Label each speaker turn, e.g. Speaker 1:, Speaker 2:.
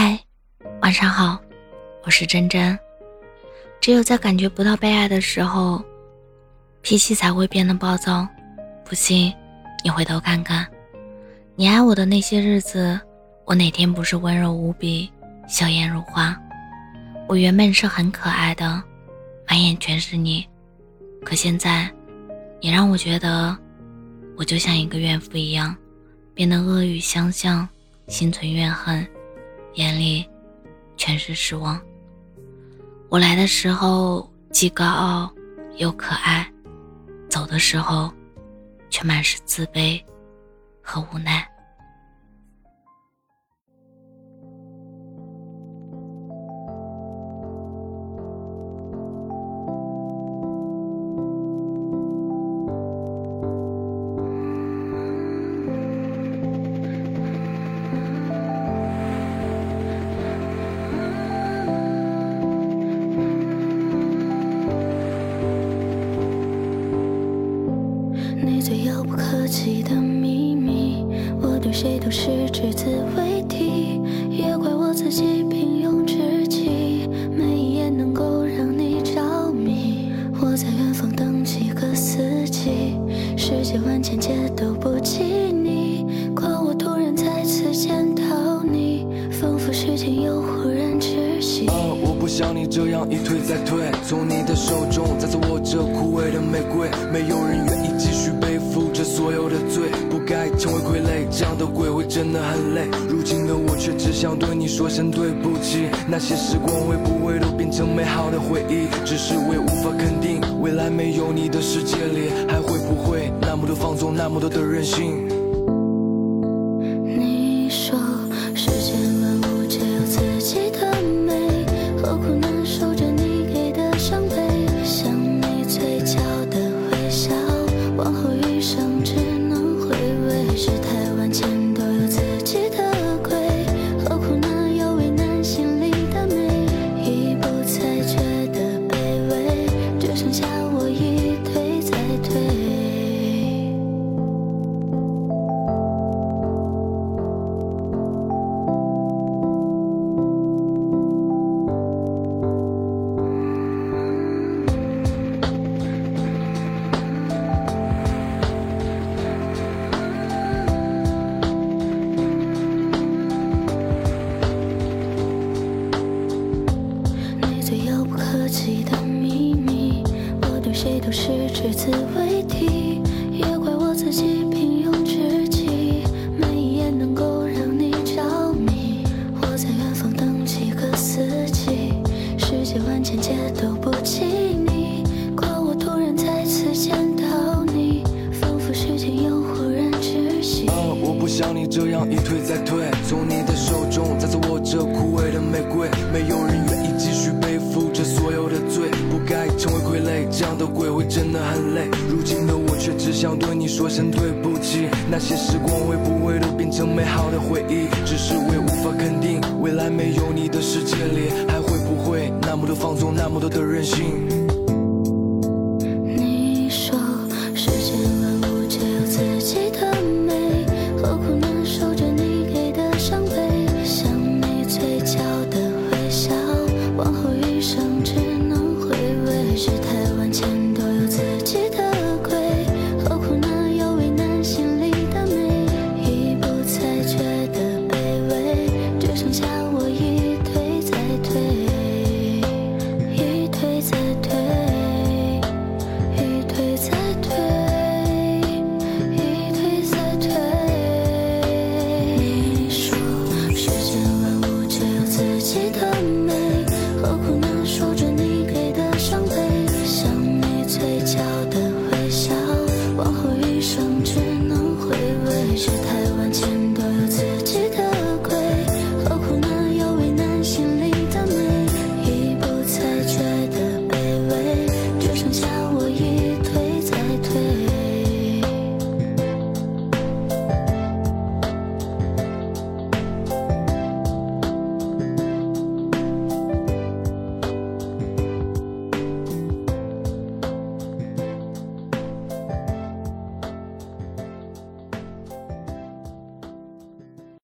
Speaker 1: 嗨，晚上好，我是真真。只有在感觉不到被爱的时候，脾气才会变得暴躁。不信，你回头看看，你爱我的那些日子，我哪天不是温柔无比、笑颜如花？我原本是很可爱的，满眼全是你。可现在，你让我觉得，我就像一个怨妇一样，变得恶语相向，心存怨恨。眼里全是失望。我来的时候既高傲又可爱，走的时候却满是自卑和无奈。
Speaker 2: 遥不可及的秘密，我对谁都是只字未提，也怪我自己平庸至极，没一眼能够让你着迷。我在远方等几个四季，世界万千皆都不及你，怪我突然再次见到你，仿佛时间又忽然窒息。
Speaker 3: 我不像你这样一退再退，从你的手中再次握着枯萎的玫瑰，没有人愿意继续负着所有的罪，不该成为傀儡，这样的鬼会真的很累。如今的我却只想对你说声对不起，那些时光会不会都变成美好的回忆？只是我也无法肯定，未来没有你的世界里，还会不会那么多放纵，那么多的任性？
Speaker 2: 是太。遥不可及的秘密，我对谁都是只字未提，也怪我自己平庸至极，没一眼能够让你着迷。我在远方等几个四季，世界万千皆都不及你，怪我突然再次见到你，仿佛时间又忽然窒息。
Speaker 3: 我不像你这样一退再退，从你的手中再次握着枯萎的玫瑰，没有人真的很累。如今的我却只想对你说声对不起，那些时光会不会都变成美好的回忆？只是我也无法肯定，未来没有你的世界里，还会不会那么多放纵，那么多的任性？